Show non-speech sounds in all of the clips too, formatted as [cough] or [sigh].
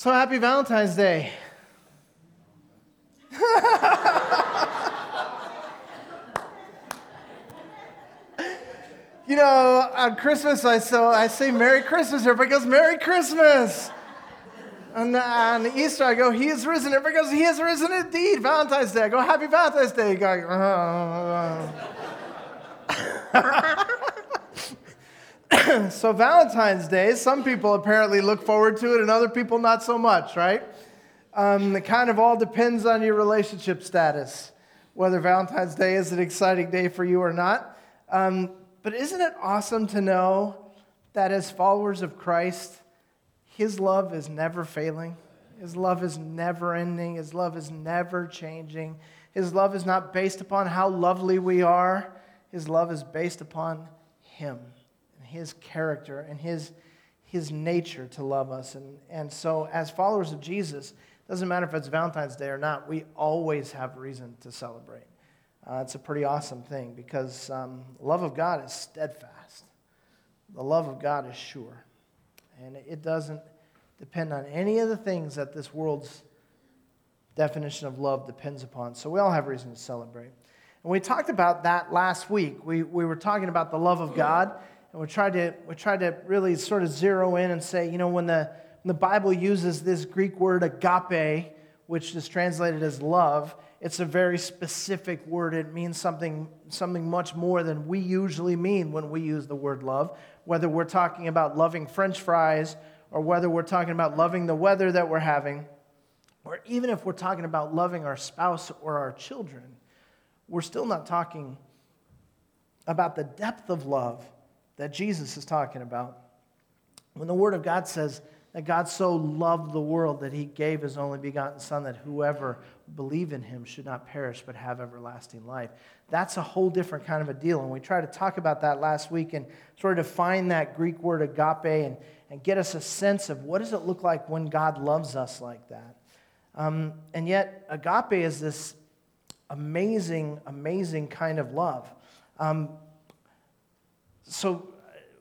So happy Valentine's Day. [laughs] you know, on Christmas, I, so I say Merry Christmas. Everybody goes, Merry Christmas. And on Easter, I go, He is risen. Everybody goes, He is risen indeed. Valentine's Day, I go, Happy Valentine's Day. You go, oh. [laughs] [laughs] [coughs] so Valentine's Day, some people apparently look forward to it, and other people not so much, right? Um, it kind of all depends on your relationship status, whether Valentine's Day is an exciting day for you or not. Um, but isn't it awesome to know that as followers of Christ, His love is never failing? His love is never ending. His love is never changing. His love is not based upon how lovely we are. His love is based upon Him His character and His, his nature to love us. And, and so, as followers of Jesus, doesn't matter if it's Valentine's Day or not, we always have reason to celebrate. Uh, it's a pretty awesome thing because um, love of God is steadfast. The love of God is sure. And it doesn't depend on any of the things that this world's definition of love depends upon. So we all have reason to celebrate. And we talked about that last week. We, we were talking about the love of God, and we tried, to, we tried to really sort of zero in and say, you know, when the, when the Bible uses this Greek word agape, which is translated as love, it's a very specific word. It means something, something much more than we usually mean when we use the word love. Whether we're talking about loving French fries, or whether we're talking about loving the weather that we're having, or even if we're talking about loving our spouse or our children, we're still not talking about the depth of love that Jesus is talking about. When the Word of God says, that God so loved the world that he gave his only begotten Son, that whoever believe in him should not perish but have everlasting life. That's a whole different kind of a deal. And we tried to talk about that last week and sort of define that Greek word agape and, and get us a sense of what does it look like when God loves us like that. Um, and yet, agape is this amazing, amazing kind of love. Um, so,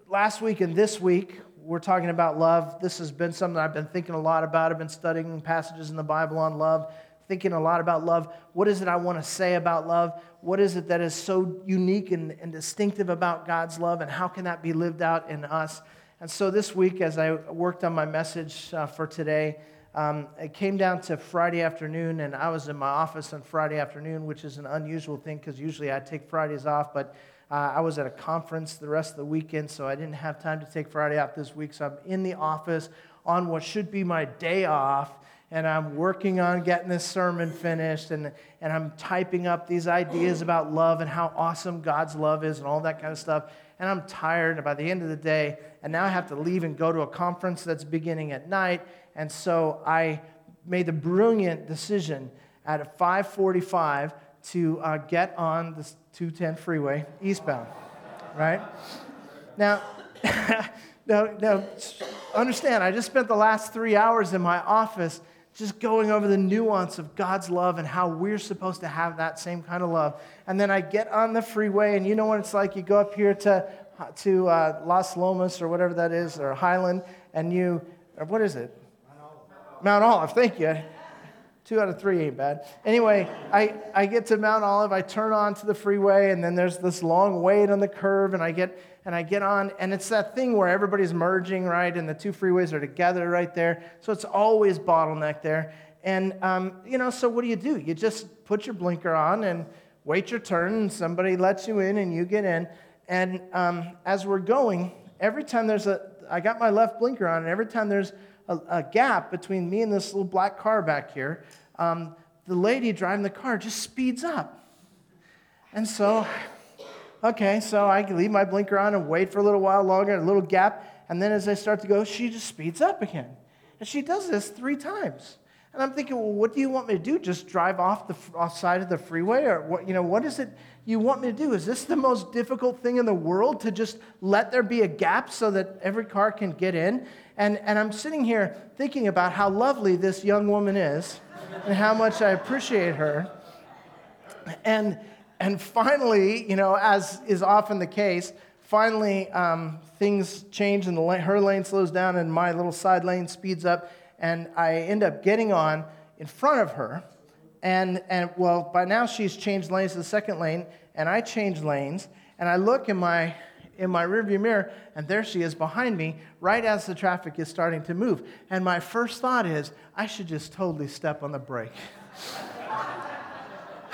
last week and this week, we're talking about love. This has been something I've been thinking a lot about. I've been studying passages in the Bible on love, thinking a lot about love. What is it I want to say about love? What is it that is so unique and, and distinctive about God's love, and how can that be lived out in us? And so this week, as I worked on my message uh, for today, um, it came down to Friday afternoon, and I was in my office on Friday afternoon, which is an unusual thing because usually I take Fridays off, but uh, I was at a conference the rest of the weekend, so I didn't have time to take Friday off this week. So I'm in the office on what should be my day off, and I'm working on getting this sermon finished, and, and I'm typing up these ideas about love and how awesome God's love is and all that kind of stuff. And I'm tired by the end of the day, and now I have to leave and go to a conference that's beginning at night. And so I made the brilliant decision at 545 to uh, get on the 210 freeway eastbound, right? Now, [laughs] now, now, understand, I just spent the last three hours in my office just going over the nuance of God's love and how we're supposed to have that same kind of love. And then I get on the freeway, and you know what it's like? You go up here to, to uh, Las Lomas or whatever that is, or Highland, and you, or what is it? Mount Olive. Mount Olive, thank you. Two out of three ain't bad. Anyway, I, I get to Mount Olive, I turn on to the freeway, and then there's this long wait on the curve, and I get and I get on, and it's that thing where everybody's merging, right? And the two freeways are together right there. So it's always bottleneck there. And um, you know, so what do you do? You just put your blinker on and wait your turn, and somebody lets you in, and you get in. And um, as we're going, every time there's a, I got my left blinker on, and every time there's a, a gap between me and this little black car back here, um, the lady driving the car just speeds up. And so, okay, so I leave my blinker on and wait for a little while longer, a little gap, and then as I start to go, she just speeds up again. And she does this three times. And I'm thinking, well, what do you want me to do? Just drive off the off side of the freeway, or what? You know, what is it you want me to do? Is this the most difficult thing in the world to just let there be a gap so that every car can get in? And and I'm sitting here thinking about how lovely this young woman is, and how much I appreciate her. And and finally, you know, as is often the case, finally um, things change and the, her lane slows down and my little side lane speeds up and I end up getting on in front of her. And, and well, by now she's changed lanes to the second lane, and I change lanes, and I look in my in my rearview mirror, and there she is behind me, right as the traffic is starting to move. And my first thought is, I should just totally step on the brake. [laughs]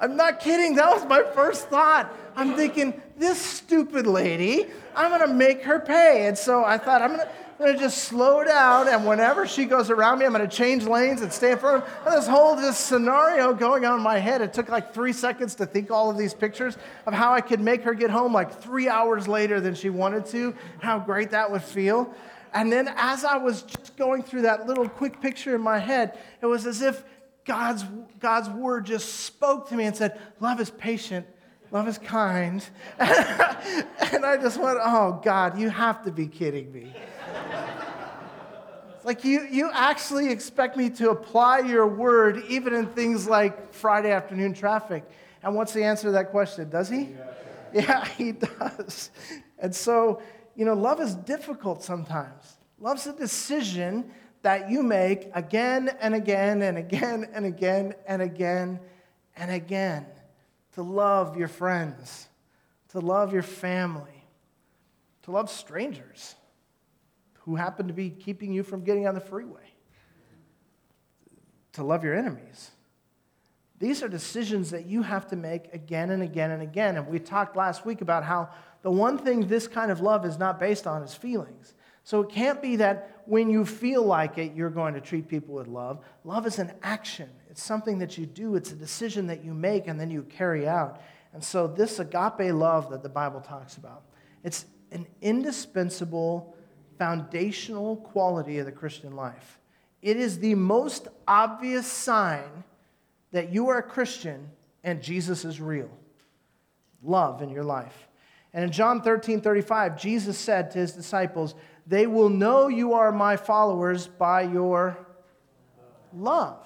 I'm not kidding. That was my first thought. I'm thinking, this stupid lady, I'm to make her pay. And so I thought, I'm to. I'm to just slow down, and whenever she goes around me, I'm to change lanes and stay in front of her. And this whole this scenario going on in my head. It took like three seconds to think all of these pictures of how I could make her get home like three hours later than she wanted to, how great that would feel. And then as I was just going through that little quick picture in my head, it was as if God's, God's word just spoke to me and said, Love is patient, love is kind. [laughs] and I just went, Oh, God, you have to be kidding me. Like, you, you actually expect me to apply your word even in things like Friday afternoon traffic. And what's the answer to that question? Does he? Yeah, yeah [laughs] he does. And so, you know, love is difficult sometimes. Love's a decision that you make again and again and again and again and again and again to love your friends, to love your family, to love strangers who happen to be keeping you from getting on the freeway, to love your enemies. These are decisions that you have to make again and again and again. And we talked last week about how the one thing this kind of love is not based on is feelings. So it can't be that when you feel like it, you're going to treat people with love. Love is an action, it's something that you do, it's a decision that you make and then you carry out. And so, this agape love that the Bible talks about, it's an indispensable foundational quality of the Christian life. It is the most obvious sign that you are a Christian and Jesus is real. Love in your life. And in John 13 35, Jesus said to his disciples, They will know you are my followers by your love.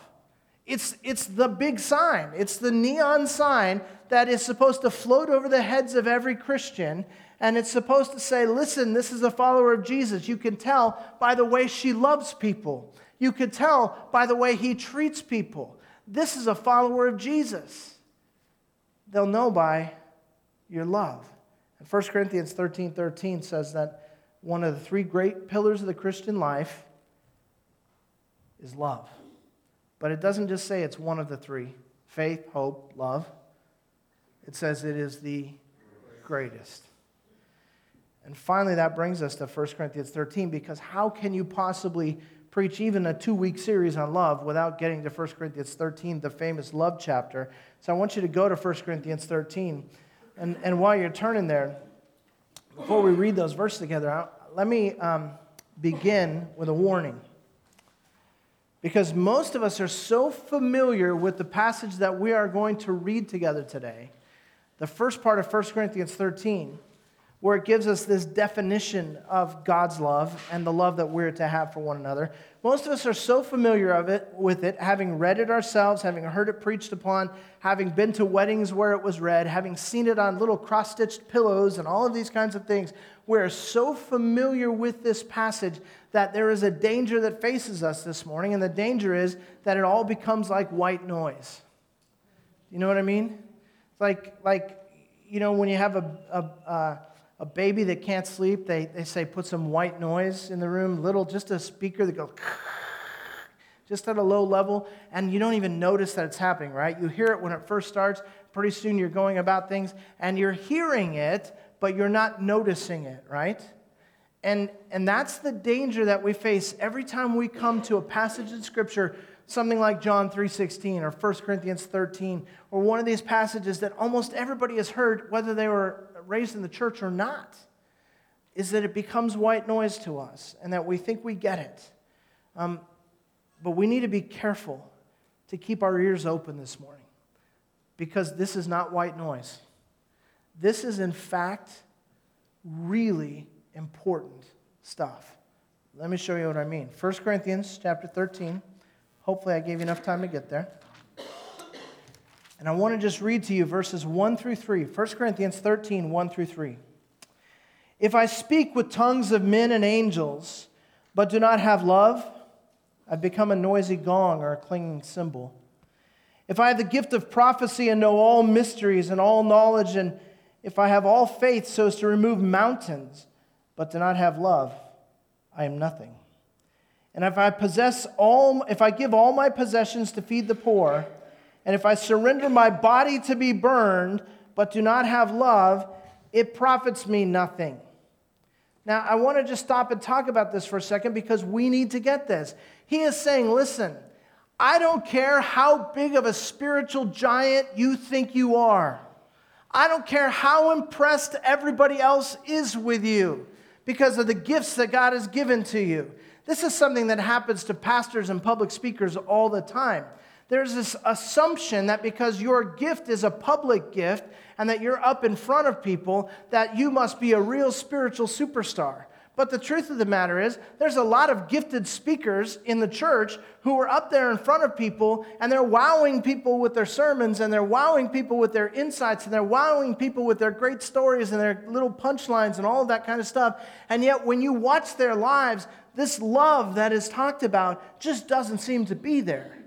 It's, it's the big sign, it's the neon sign that is supposed to float over the heads of every Christian and it's supposed to say, listen, this is a follower of Jesus. You can tell by the way she loves people. You can tell by the way he treats people. This is a follower of Jesus. They'll know by your love. And 1 Corinthians 13 13 says that one of the three great pillars of the Christian life is love. But it doesn't just say it's one of the three faith, hope, love. It says it is the greatest. And finally, that brings us to 1 Corinthians 13 because how can you possibly preach even a two week series on love without getting to 1 Corinthians 13, the famous love chapter? So I want you to go to 1 Corinthians 13. And, and while you're turning there, before we read those verses together, let me um, begin with a warning. Because most of us are so familiar with the passage that we are going to read together today, the first part of 1 Corinthians 13 where it gives us this definition of God's love and the love that we're to have for one another. Most of us are so familiar of it, with it, having read it ourselves, having heard it preached upon, having been to weddings where it was read, having seen it on little cross stitched pillows and all of these kinds of things. We're so familiar with this passage that there is a danger that faces us this morning, and the danger is that it all becomes like white noise. You know what I mean? It's like, like you know, when you have a, a, a a baby that can't sleep, they, they say put some white noise in the room, little, just a speaker that goes [laughs] just at a low level, and you don't even notice that it's happening, right? You hear it when it first starts. Pretty soon you're going about things, and you're hearing it, but you're not noticing it, right? And, and that's the danger that we face every time we come to a passage in Scripture, something like John 3.16 or 1 Corinthians 13, or one of these passages that almost everybody has heard, whether they were raised in the church or not, is that it becomes white noise to us and that we think we get it. Um, but we need to be careful to keep our ears open this morning because this is not white noise. This is, in fact, really important stuff. Let me show you what I mean. 1 Corinthians chapter 13. Hopefully, I gave you enough time to get there. And I want to just read to you verses 1 through 3. 1 Corinthians 13, 1 through 3. If I speak with tongues of men and angels, but do not have love, I've become a noisy gong or a clanging cymbal. If I have the gift of prophecy and know all mysteries and all knowledge, and if I have all faith so as to remove mountains, but do not have love, I am nothing. And if I possess all, if I give all my possessions to feed the poor, and if I surrender my body to be burned, but do not have love, it profits me nothing. Now, I want to just stop and talk about this for a second because we need to get this. He is saying, listen, I don't care how big of a spiritual giant you think you are. I don't care how impressed everybody else is with you because of the gifts that God has given to you. This is something that happens to pastors and public speakers all the time. There's this assumption that because your gift is a public gift and that you're up in front of people, that you must be a real spiritual superstar. But the truth of the matter is, there's a lot of gifted speakers in the church who are up there in front of people and they're wowing people with their sermons and they're wowing people with their insights and they're wowing people with their great stories and their little punchlines and all of that kind of stuff. And yet, when you watch their lives, this love that is talked about just doesn't seem to be there.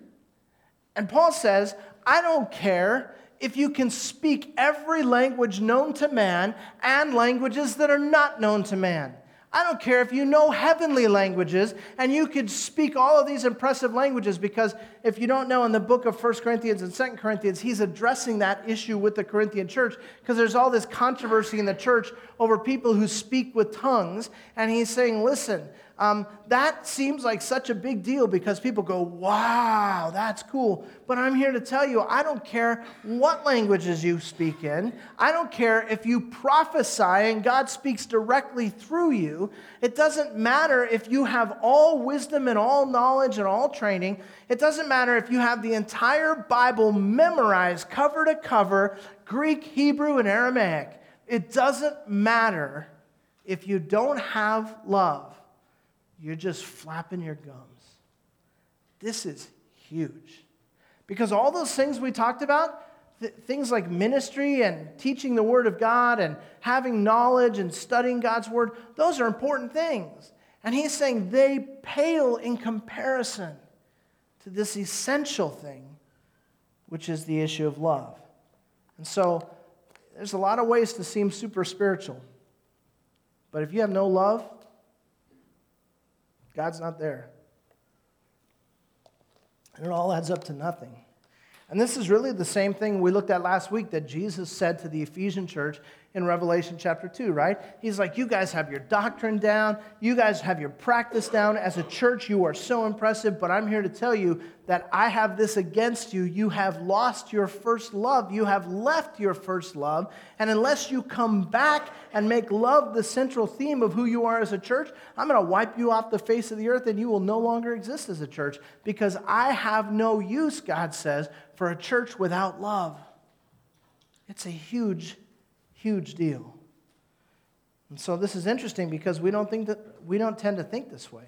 And Paul says, I don't care if you can speak every language known to man and languages that are not known to man. I don't care if you know heavenly languages and you could speak all of these impressive languages because if you don't know in the book of 1 Corinthians and 2 Corinthians, he's addressing that issue with the Corinthian church because there's all this controversy in the church over people who speak with tongues. And he's saying, listen, um, that seems like such a big deal because people go, wow, that's cool. But I'm here to tell you, I don't care what languages you speak in. I don't care if you prophesy and God speaks directly through you. It doesn't matter if you have all wisdom and all knowledge and all training. It doesn't matter if you have the entire Bible memorized cover to cover, Greek, Hebrew, and Aramaic. It doesn't matter if you don't have love you're just flapping your gums. This is huge. Because all those things we talked about, th- things like ministry and teaching the Word of God and having knowledge and studying God's Word, those are important things. And he's saying they pale in comparison to this essential thing, which is the issue of love. And so there's a lot of ways to seem super spiritual. But if you have no love, God's not there. And it all adds up to nothing. And this is really the same thing we looked at last week that Jesus said to the Ephesian church in Revelation chapter 2, right? He's like, You guys have your doctrine down. You guys have your practice down. As a church, you are so impressive, but I'm here to tell you that I have this against you. You have lost your first love. You have left your first love. And unless you come back and make love the central theme of who you are as a church, I'm going to wipe you off the face of the earth and you will no longer exist as a church because I have no use, God says, for a church without love. It's a huge Huge deal. And so this is interesting because we don't think that we don't tend to think this way.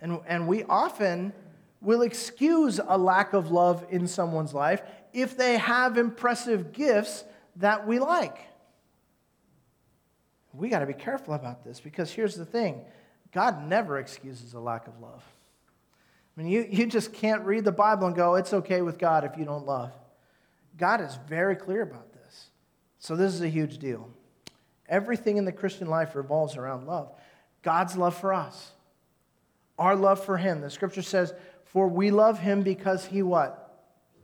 And, and we often will excuse a lack of love in someone's life if they have impressive gifts that we like. We got to be careful about this because here's the thing God never excuses a lack of love. I mean, you, you just can't read the Bible and go, it's okay with God if you don't love. God is very clear about. So, this is a huge deal. Everything in the Christian life revolves around love. God's love for us, our love for Him. The scripture says, For we love Him because He what?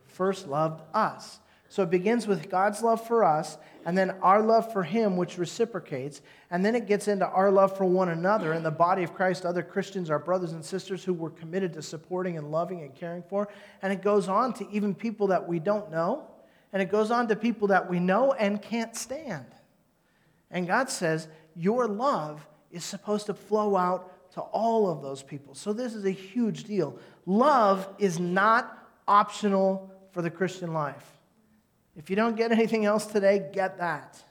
First loved us. So it begins with God's love for us, and then our love for Him, which reciprocates. And then it gets into our love for one another in the body of Christ, other Christians, our brothers and sisters who we're committed to supporting and loving and caring for. And it goes on to even people that we don't know and it goes on to people that we know and can't stand. And God says, Your love is supposed to flow out to all of those people. So this is a huge deal. Love is not optional for the Christian life. If you don't get anything else today, get that.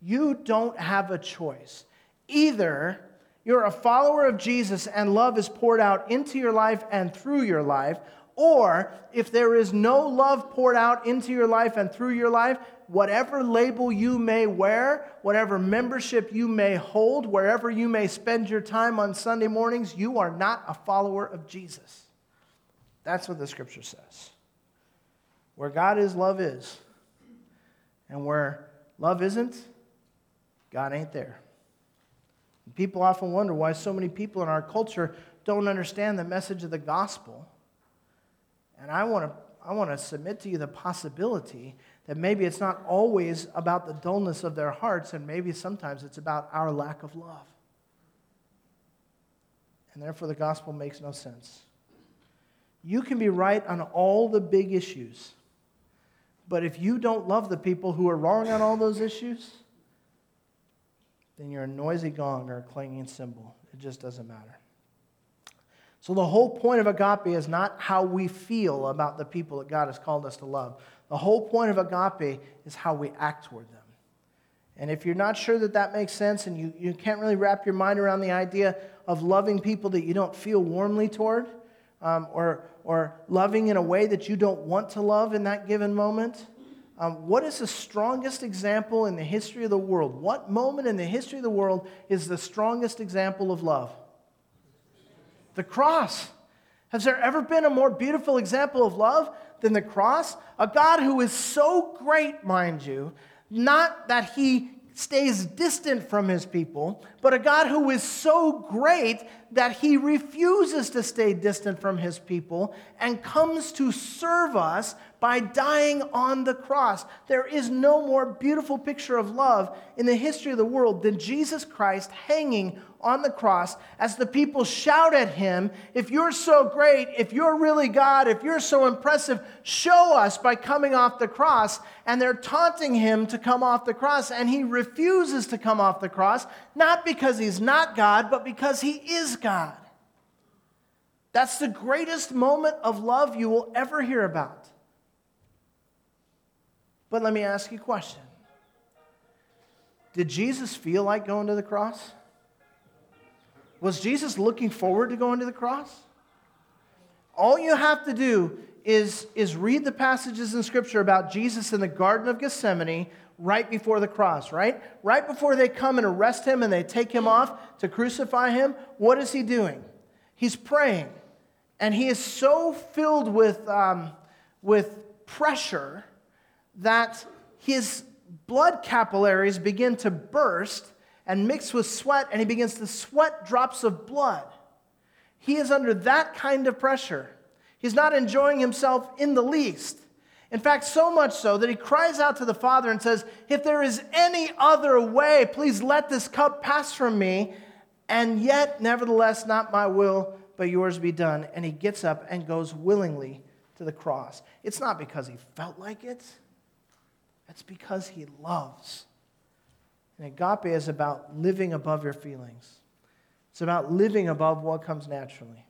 You don't have a choice. Either you're a follower of Jesus and love is poured out into your life and through your life, or if there is no love poured out into your life and through your life, whatever label you may wear, whatever membership you may hold, wherever you may spend your time on Sunday mornings, you are not a follower of Jesus. That's what the scripture says. Where God is, love is. And where love isn't, God ain't there. People often wonder why so many people in our culture don't understand the message of the gospel. And I want to I want to submit to you the possibility that maybe it's not always about the dullness of their hearts, and maybe sometimes it's about our lack of love. And therefore, the gospel makes no sense. You can be right on all the big issues, but if you don't love the people who are wrong on all those issues, then you're a noisy gong or a clanging cymbal. It just doesn't matter. So, the whole point of agape is not how we feel about the people that God has called us to love. The whole point of agape is how we act toward them. And if you're not sure that that makes sense and you, you can't really wrap your mind around the idea of loving people that you don't feel warmly toward, um, or, or loving in a way that you don't want to love in that given moment, um, what is the strongest example in the history of the world? What moment in the history of the world is the strongest example of love? The cross. Has there ever been a more beautiful example of love than the cross? A God who is so great, mind you, not that he stays distant from his people, but a God who is so great that he refuses to stay distant from his people and comes to serve us by dying on the cross. There is no more beautiful picture of love in the history of the world than Jesus Christ hanging on the cross as the people shout at him, If you're so great, if you're really God, if you're so impressive, show us by coming off the cross. And they're taunting him to come off the cross, and he refuses to come off the cross, not because he's not God, but because he is God. That's the greatest moment of love you will ever hear about. But let me ask you a question Did Jesus feel like going to the cross? Was Jesus looking forward to going to the cross? All you have to do is, is read the passages in Scripture about Jesus in the Garden of Gethsemane right before the cross, right? Right before they come and arrest him and they take him off to crucify him, what is he doing? He's praying. And he is so filled with, um, with pressure that his blood capillaries begin to burst and mix with sweat, and he begins to sweat drops of blood. He is under that kind of pressure. He's not enjoying himself in the least. In fact, so much so that he cries out to the Father and says, If there is any other way, please let this cup pass from me. And yet, nevertheless, not my will, but yours be done. And he gets up and goes willingly to the cross. It's not because he felt like it, it's because he loves. And agape is about living above your feelings, it's about living above what comes naturally.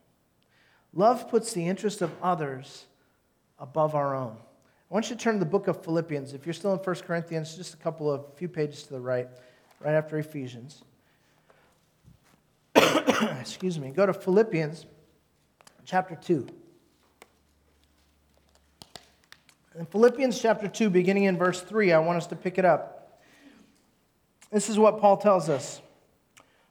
Love puts the interest of others above our own. I want you to turn to the book of Philippians. If you're still in 1 Corinthians, just a couple of few pages to the right, right after Ephesians. [coughs] Excuse me. Go to Philippians chapter 2. In Philippians chapter 2, beginning in verse 3, I want us to pick it up. This is what Paul tells us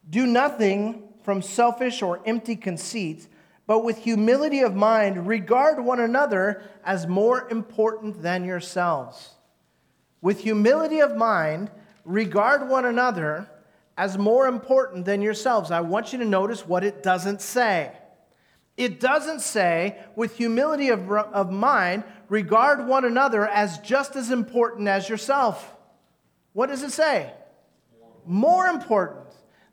Do nothing from selfish or empty conceit, but with humility of mind, regard one another as more important than yourselves. With humility of mind, regard one another as more important than yourselves. I want you to notice what it doesn't say. It doesn't say, with humility of, of mind, regard one another as just as important as yourself. What does it say? more important,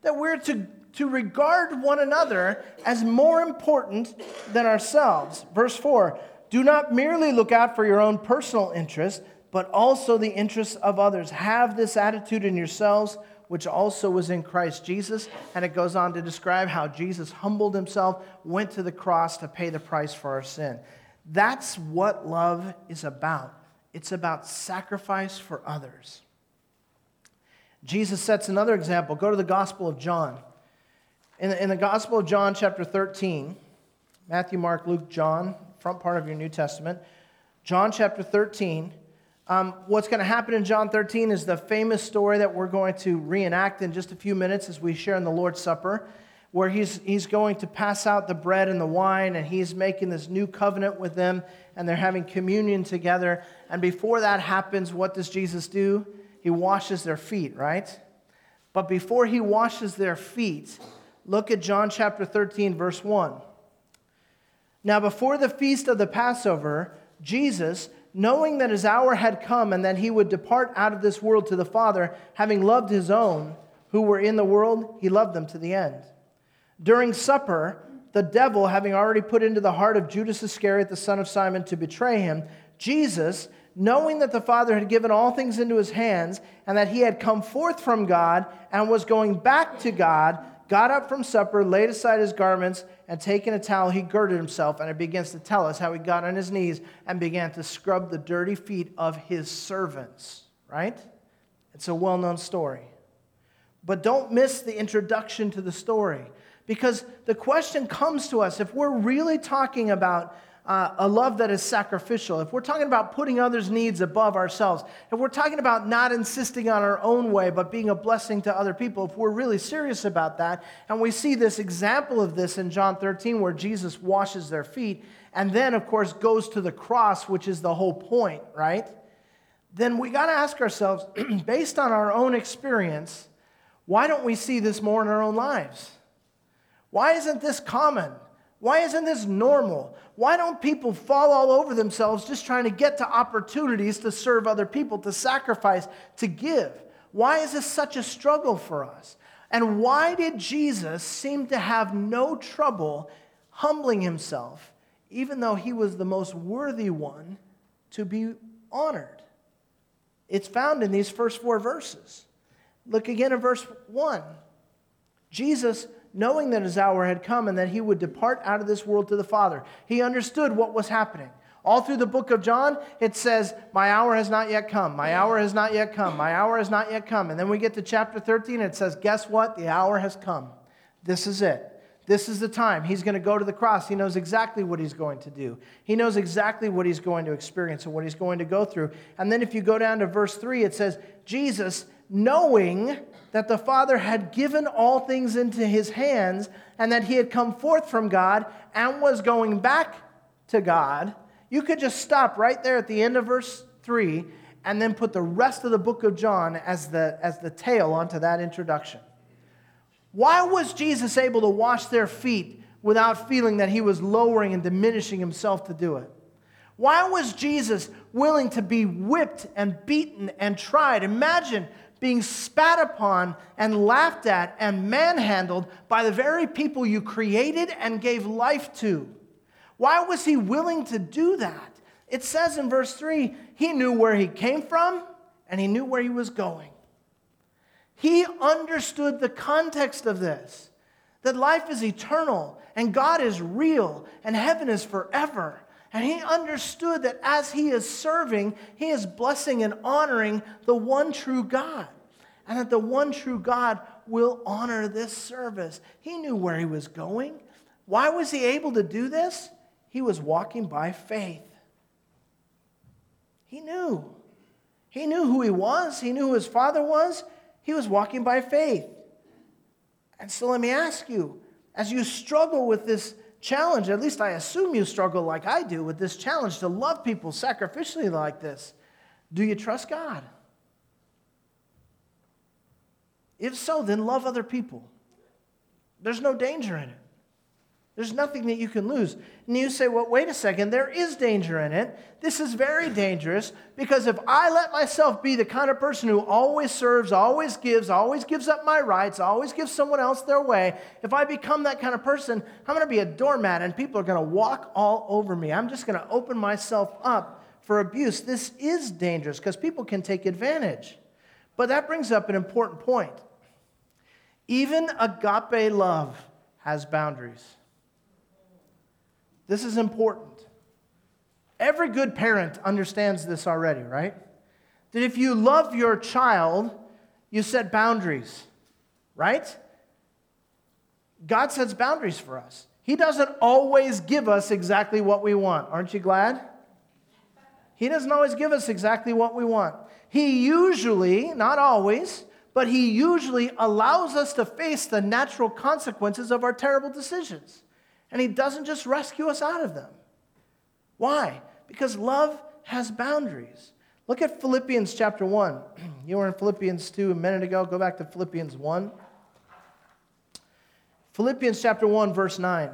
that we're to, to regard one another as more important than ourselves. Verse 4 Do not merely look out for your own personal interest, but also the interests of others. Have this attitude in yourselves, which also was in Christ Jesus. And it goes on to describe how Jesus humbled himself, went to the cross to pay the price for our sin. That's what love is about. It's about sacrifice for others. Jesus sets another example. Go to the Gospel of John. In the, in the Gospel of John, chapter 13, Matthew, Mark, Luke, John, front part of your New Testament, John chapter 13, Um, what's going to happen in John 13 is the famous story that we're going to reenact in just a few minutes as we share in the Lord's Supper, where he's, he's going to pass out the bread and the wine, and he's making this new covenant with them, and they're having communion together. And before that happens, what does Jesus do? He washes their feet, right? But before he washes their feet, look at John chapter 13, verse 1. Now, before the feast of the Passover, Jesus, knowing that his hour had come and that he would depart out of this world to the Father, having loved his own who were in the world, he loved them to the end. During supper, the devil, having already put into the heart of Judas Iscariot, the son of Simon, to betray him, Jesus, knowing that the Father had given all things into his hands and that he had come forth from God and was going back to God, got up from supper, laid aside his garments, and taking a towel, he girded himself. And it begins to tell us how he got on his knees and began to scrub the dirty feet of his servants, right? It's a well known story. But don't miss the introduction to the story because the question comes to us if we're really talking about uh, a love that is sacrificial, if we're talking about putting others' needs above ourselves, if we're talking about not insisting on our own way but being a blessing to other people, if we're really serious about that, and we see this example of this in John 13 where Jesus washes their feet and then, of course, goes to the cross, which is the whole point, right? Then we got to ask ourselves, [clears throat] based on our own experience, why don't we see this more in our own lives? Why isn't this common? Why isn't this normal? Why don't people fall all over themselves just trying to get to opportunities to serve other people, to sacrifice, to give? Why is this such a struggle for us? And why did Jesus seem to have no trouble humbling himself, even though he was the most worthy one to be honored? It's found in these first four verses. Look again at verse 1. Jesus knowing that his hour had come and that he would depart out of this world to the Father. He understood what was happening. All through the book of John, it says, My hour has not yet come. My hour has not yet come. My hour has not yet come. And then we get to chapter 13, it says, Guess what? The hour has come. This is it. This is the time. He's going to go to the cross. He knows exactly what he's going to do. He knows exactly what he's going to experience and what he's going to go through. And then if you go down to verse 3, it says, Jesus, knowing that the Father had given all things into his hands and that he had come forth from God and was going back to God, you could just stop right there at the end of verse 3 and then put the rest of the book of John as the, as the tail onto that introduction. Why was Jesus able to wash their feet without feeling that he was lowering and diminishing himself to do it? Why was Jesus willing to be whipped and beaten and tried? Imagine being spat upon and laughed at and manhandled by the very people you created and gave life to. Why was he willing to do that? It says in verse 3 he knew where he came from and he knew where he was going. He understood the context of this that life is eternal and God is real and heaven is forever. And he understood that as he is serving, he is blessing and honoring the one true God. And that the one true God will honor this service. He knew where he was going. Why was he able to do this? He was walking by faith. He knew. He knew who he was, he knew who his father was. He was walking by faith. And so let me ask you as you struggle with this challenge, at least I assume you struggle like I do with this challenge to love people sacrificially like this. Do you trust God? If so, then love other people. There's no danger in it. There's nothing that you can lose. And you say, well, wait a second, there is danger in it. This is very dangerous because if I let myself be the kind of person who always serves, always gives, always gives up my rights, always gives someone else their way, if I become that kind of person, I'm going to be a doormat and people are going to walk all over me. I'm just going to open myself up for abuse. This is dangerous because people can take advantage. But that brings up an important point. Even agape love has boundaries. This is important. Every good parent understands this already, right? That if you love your child, you set boundaries, right? God sets boundaries for us. He doesn't always give us exactly what we want. Aren't you glad? He doesn't always give us exactly what we want. He usually, not always, but He usually allows us to face the natural consequences of our terrible decisions. And He doesn't just rescue us out of them. Why? Because love has boundaries. Look at Philippians chapter 1. [clears throat] You were in Philippians 2 a minute ago. Go back to Philippians 1. Philippians chapter 1, verse 9.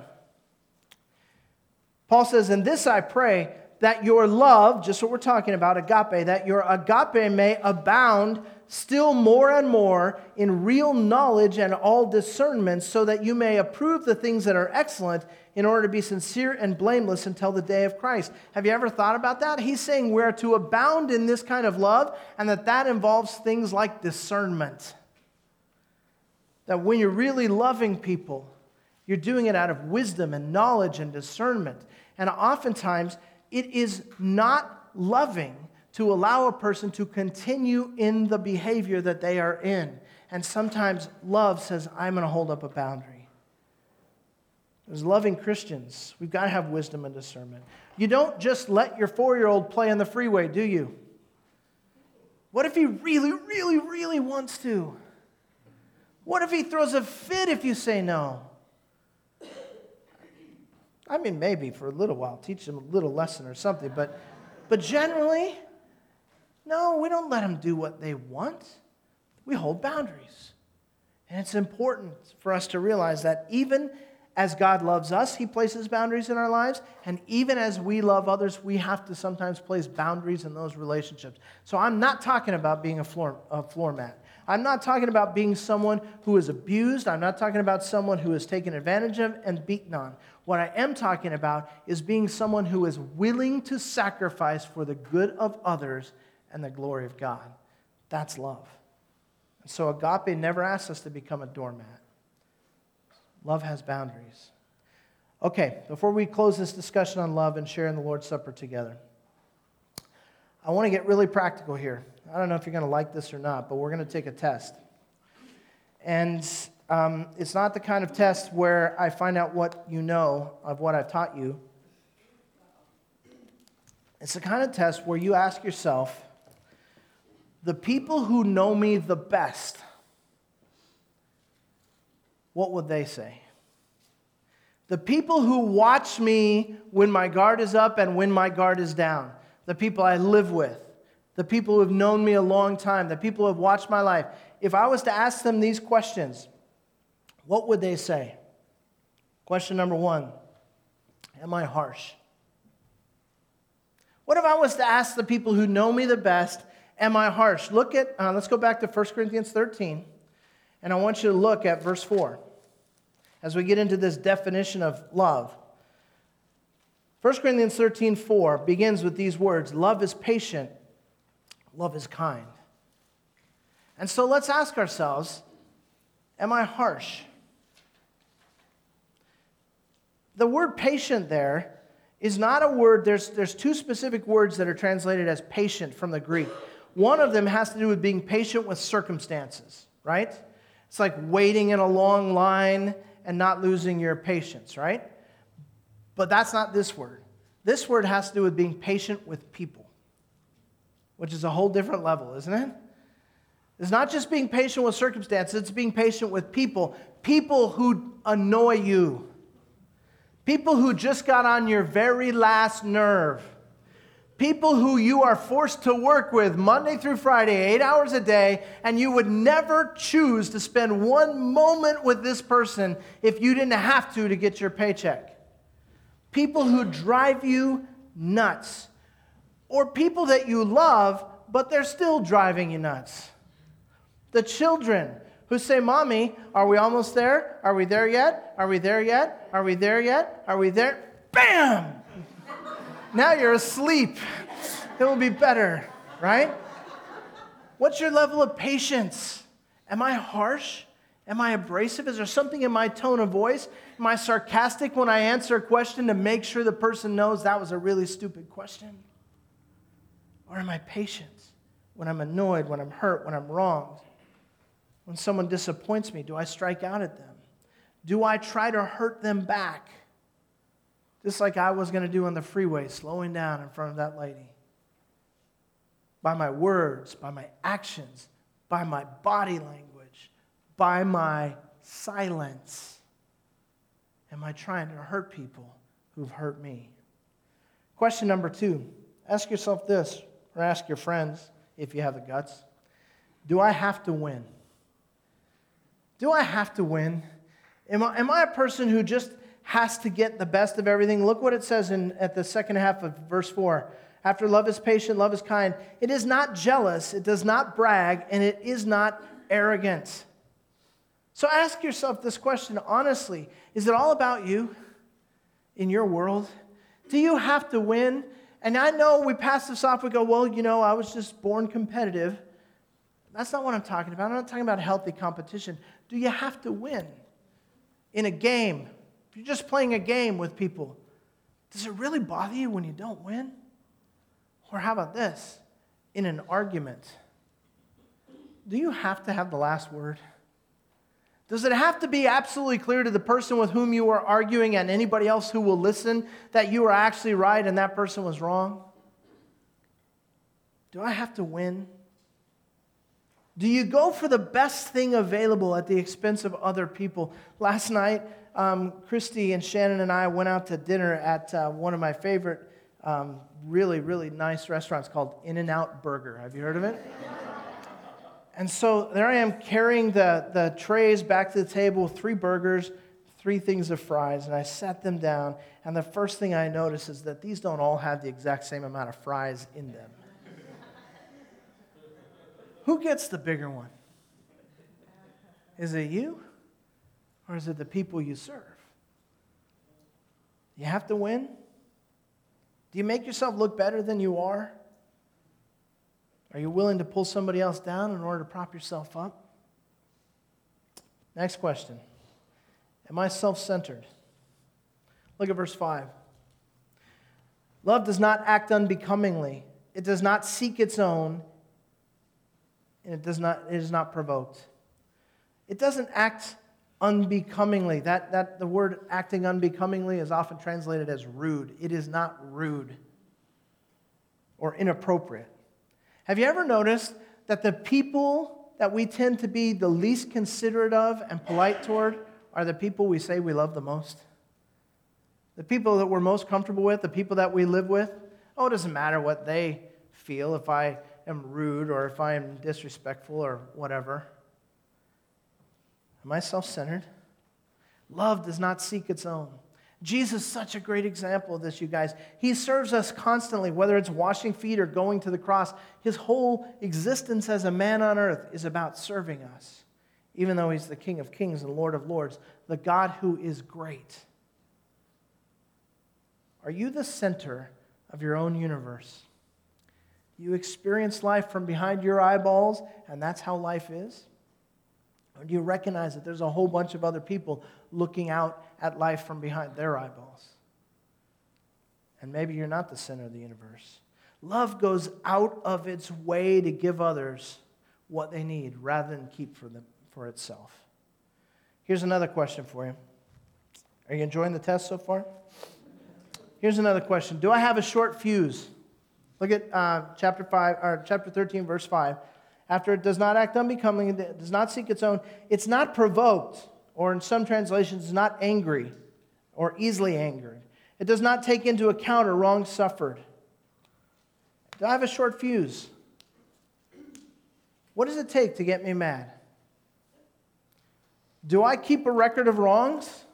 Paul says, And this I pray, that your love, just what we're talking about, agape, that your agape may abound still more and more in real knowledge and all discernment, so that you may approve the things that are excellent in order to be sincere and blameless until the day of Christ. Have you ever thought about that? He's saying we're to abound in this kind of love, and that that involves things like discernment. That when you're really loving people, you're doing it out of wisdom and knowledge and discernment. And oftentimes, it is not loving to allow a person to continue in the behavior that they are in. And sometimes love says, I'm going to hold up a boundary. As loving Christians, we've got to have wisdom and discernment. You don't just let your four year old play on the freeway, do you? What if he really, really, really wants to? What if he throws a fit if you say no? I mean, maybe for a little while, teach them a little lesson or something, but, but generally, no, we don't let them do what they want. We hold boundaries. And it's important for us to realize that even as God loves us, He places boundaries in our lives. And even as we love others, we have to sometimes place boundaries in those relationships. So I'm not talking about being a floor, a floor mat. I'm not talking about being someone who is abused. I'm not talking about someone who is taken advantage of and beaten on. What I am talking about is being someone who is willing to sacrifice for the good of others and the glory of God. That's love. And so agape never asks us to become a doormat. Love has boundaries. Okay, before we close this discussion on love and sharing the Lord's Supper together, I want to get really practical here. I don't know if you're going to like this or not, but we're going to take a test. And um, it's not the kind of test where I find out what you know of what I've taught you. It's the kind of test where you ask yourself, the people who know me the best, what would they say? The people who watch me when my guard is up and when my guard is down, the people I live with, the people who have known me a long time, the people who have watched my life, if I was to ask them these questions, what would they say? Question number one Am I harsh? What if I was to ask the people who know me the best, Am I harsh? Look at, uh, let's go back to 1 Corinthians 13, and I want you to look at verse 4 as we get into this definition of love. 1 Corinthians 13, 4 begins with these words Love is patient, love is kind. And so let's ask ourselves Am I harsh? The word patient there is not a word, there's, there's two specific words that are translated as patient from the Greek. One of them has to do with being patient with circumstances, right? It's like waiting in a long line and not losing your patience, right? But that's not this word. This word has to do with being patient with people, which is a whole different level, isn't it? It's not just being patient with circumstances, it's being patient with people. People who annoy you, people who just got on your very last nerve People who you are forced to work with Monday through Friday, eight hours a day, and you would never choose to spend one moment with this person if you didn't have to to get your paycheck. People who drive you nuts. Or people that you love, but they're still driving you nuts. The children who say, Mommy, are we almost there? Are we there yet? Are we there yet? Are we there yet? Are we there? Bam! Now you're asleep. It will be better, right? What's your level of patience? Am I harsh? Am I abrasive? Is there something in my tone of voice? Am I sarcastic when I answer a question to make sure the person knows that was a really stupid question? Or am I patient when I'm annoyed, when I'm hurt, when I'm wronged? When someone disappoints me, do I strike out at them? Do I try to hurt them back? Just like I was going to do on the freeway, slowing down in front of that lady. by my words, by my actions, by my body language, by my silence? Am I trying to hurt people who've hurt me? Question number two ask yourself this, or ask your friends if you have the guts Do I have to win? Do I have to win? Am I, am I a person who just has to get the best of everything? Look what it says in, at the second half of verse 4. After love is patient, love is kind. It is not jealous, it does not brag, and it is not arrogant. So ask yourself this question honestly Is it all about you in your world? Do you have to win? And I know we pass this off, we go, well, you know, I was just born competitive. That's not what I'm talking about. I'm not talking about healthy competition. Do you have to win in a game? You're just playing a game with people, does it really bother you when you don't win? Or how about this? In an argument, do you have to have the last word? Does it have to be absolutely clear to the person with whom you are arguing and anybody else who will listen that you are actually right and that person was wrong? Do I have to win? Do you go for the best thing available at the expense of other people? Last night, um, Christy and Shannon and I went out to dinner at uh, one of my favorite, um, really, really nice restaurants called In N Out Burger. Have you heard of it? And so there I am carrying the, the trays back to the table, three burgers, three things of fries, and I set them down. And the first thing I notice is that these don't all have the exact same amount of fries in them. Who gets the bigger one? Is it you? Or is it the people you serve? You have to win? Do you make yourself look better than you are? Are you willing to pull somebody else down in order to prop yourself up? Next question Am I self centered? Look at verse 5. Love does not act unbecomingly, it does not seek its own, and it, does not, it is not provoked. It doesn't act unbecomingly. That, that the word acting unbecomingly is often translated as rude. It is not rude or inappropriate. Have you ever noticed that the people that we tend to be the least considerate of and polite toward are the people we say we love the most? The people that we're most comfortable with, the people that we live with. Oh, it doesn't matter what they feel if I am rude or if I am disrespectful or whatever. Am I self centered? Love does not seek its own. Jesus is such a great example of this, you guys. He serves us constantly, whether it's washing feet or going to the cross. His whole existence as a man on earth is about serving us, even though he's the King of kings and Lord of lords, the God who is great. Are you the center of your own universe? You experience life from behind your eyeballs, and that's how life is? Or do you recognize that there's a whole bunch of other people looking out at life from behind their eyeballs? And maybe you're not the center of the universe. Love goes out of its way to give others what they need rather than keep for, them, for itself. Here's another question for you. Are you enjoying the test so far? Here's another question Do I have a short fuse? Look at uh, chapter, five, or chapter 13, verse 5 after it does not act unbecomingly, it does not seek its own, it's not provoked, or in some translations, not angry or easily angered. It does not take into account a wrong suffered. Do I have a short fuse? What does it take to get me mad? Do I keep a record of wrongs?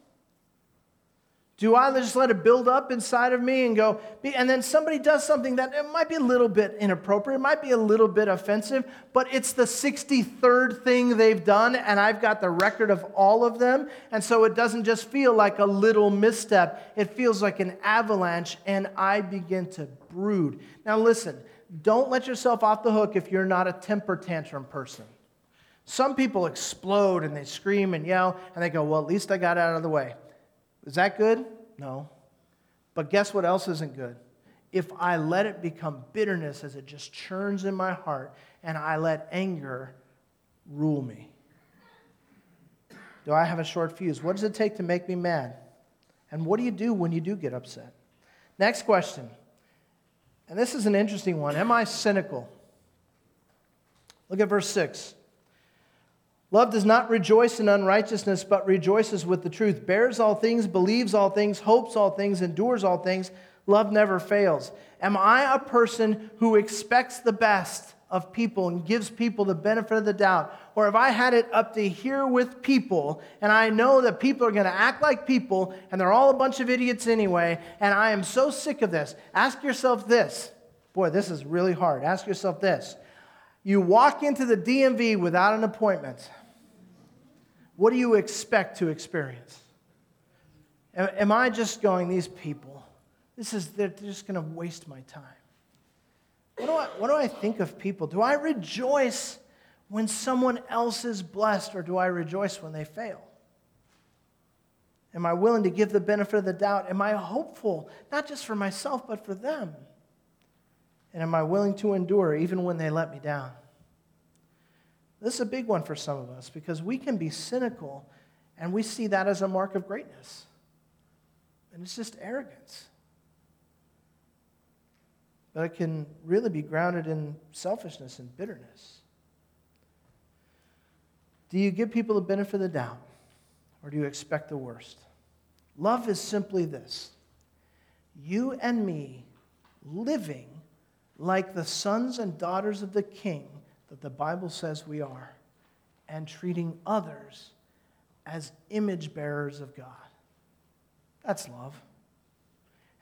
Do I just let it build up inside of me and go, and then somebody does something that it might be a little bit inappropriate, it might be a little bit offensive, but it's the 63rd thing they've done, and I've got the record of all of them. And so it doesn't just feel like a little misstep, it feels like an avalanche, and I begin to brood. Now, listen, don't let yourself off the hook if you're not a temper tantrum person. Some people explode and they scream and yell, and they go, Well, at least I got out of the way. Is that good? No. But guess what else isn't good? If I let it become bitterness as it just churns in my heart and I let anger rule me. Do I have a short fuse? What does it take to make me mad? And what do you do when you do get upset? Next question. And this is an interesting one. Am I cynical? Look at verse 6. Love does not rejoice in unrighteousness, but rejoices with the truth, bears all things, believes all things, hopes all things, endures all things. Love never fails. Am I a person who expects the best of people and gives people the benefit of the doubt? Or have I had it up to here with people and I know that people are going to act like people and they're all a bunch of idiots anyway, and I am so sick of this? Ask yourself this. Boy, this is really hard. Ask yourself this. You walk into the DMV without an appointment what do you expect to experience? Am I just going, these people, this is, they're just going to waste my time? What do, I, what do I think of people? Do I rejoice when someone else is blessed, or do I rejoice when they fail? Am I willing to give the benefit of the doubt? Am I hopeful, not just for myself, but for them? And am I willing to endure even when they let me down? This is a big one for some of us because we can be cynical and we see that as a mark of greatness. And it's just arrogance. But it can really be grounded in selfishness and bitterness. Do you give people the benefit of the doubt or do you expect the worst? Love is simply this you and me living like the sons and daughters of the king that the Bible says we are and treating others as image bearers of God. That's love.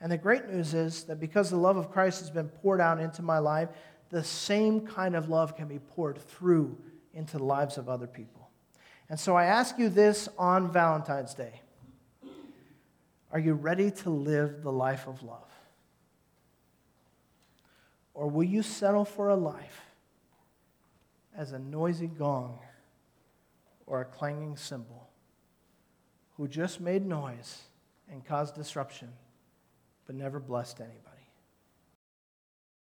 And the great news is that because the love of Christ has been poured out into my life, the same kind of love can be poured through into the lives of other people. And so I ask you this on Valentine's Day Are you ready to live the life of love? Or will you settle for a life as a noisy gong or a clanging cymbal who just made noise and caused disruption but never blessed anybody.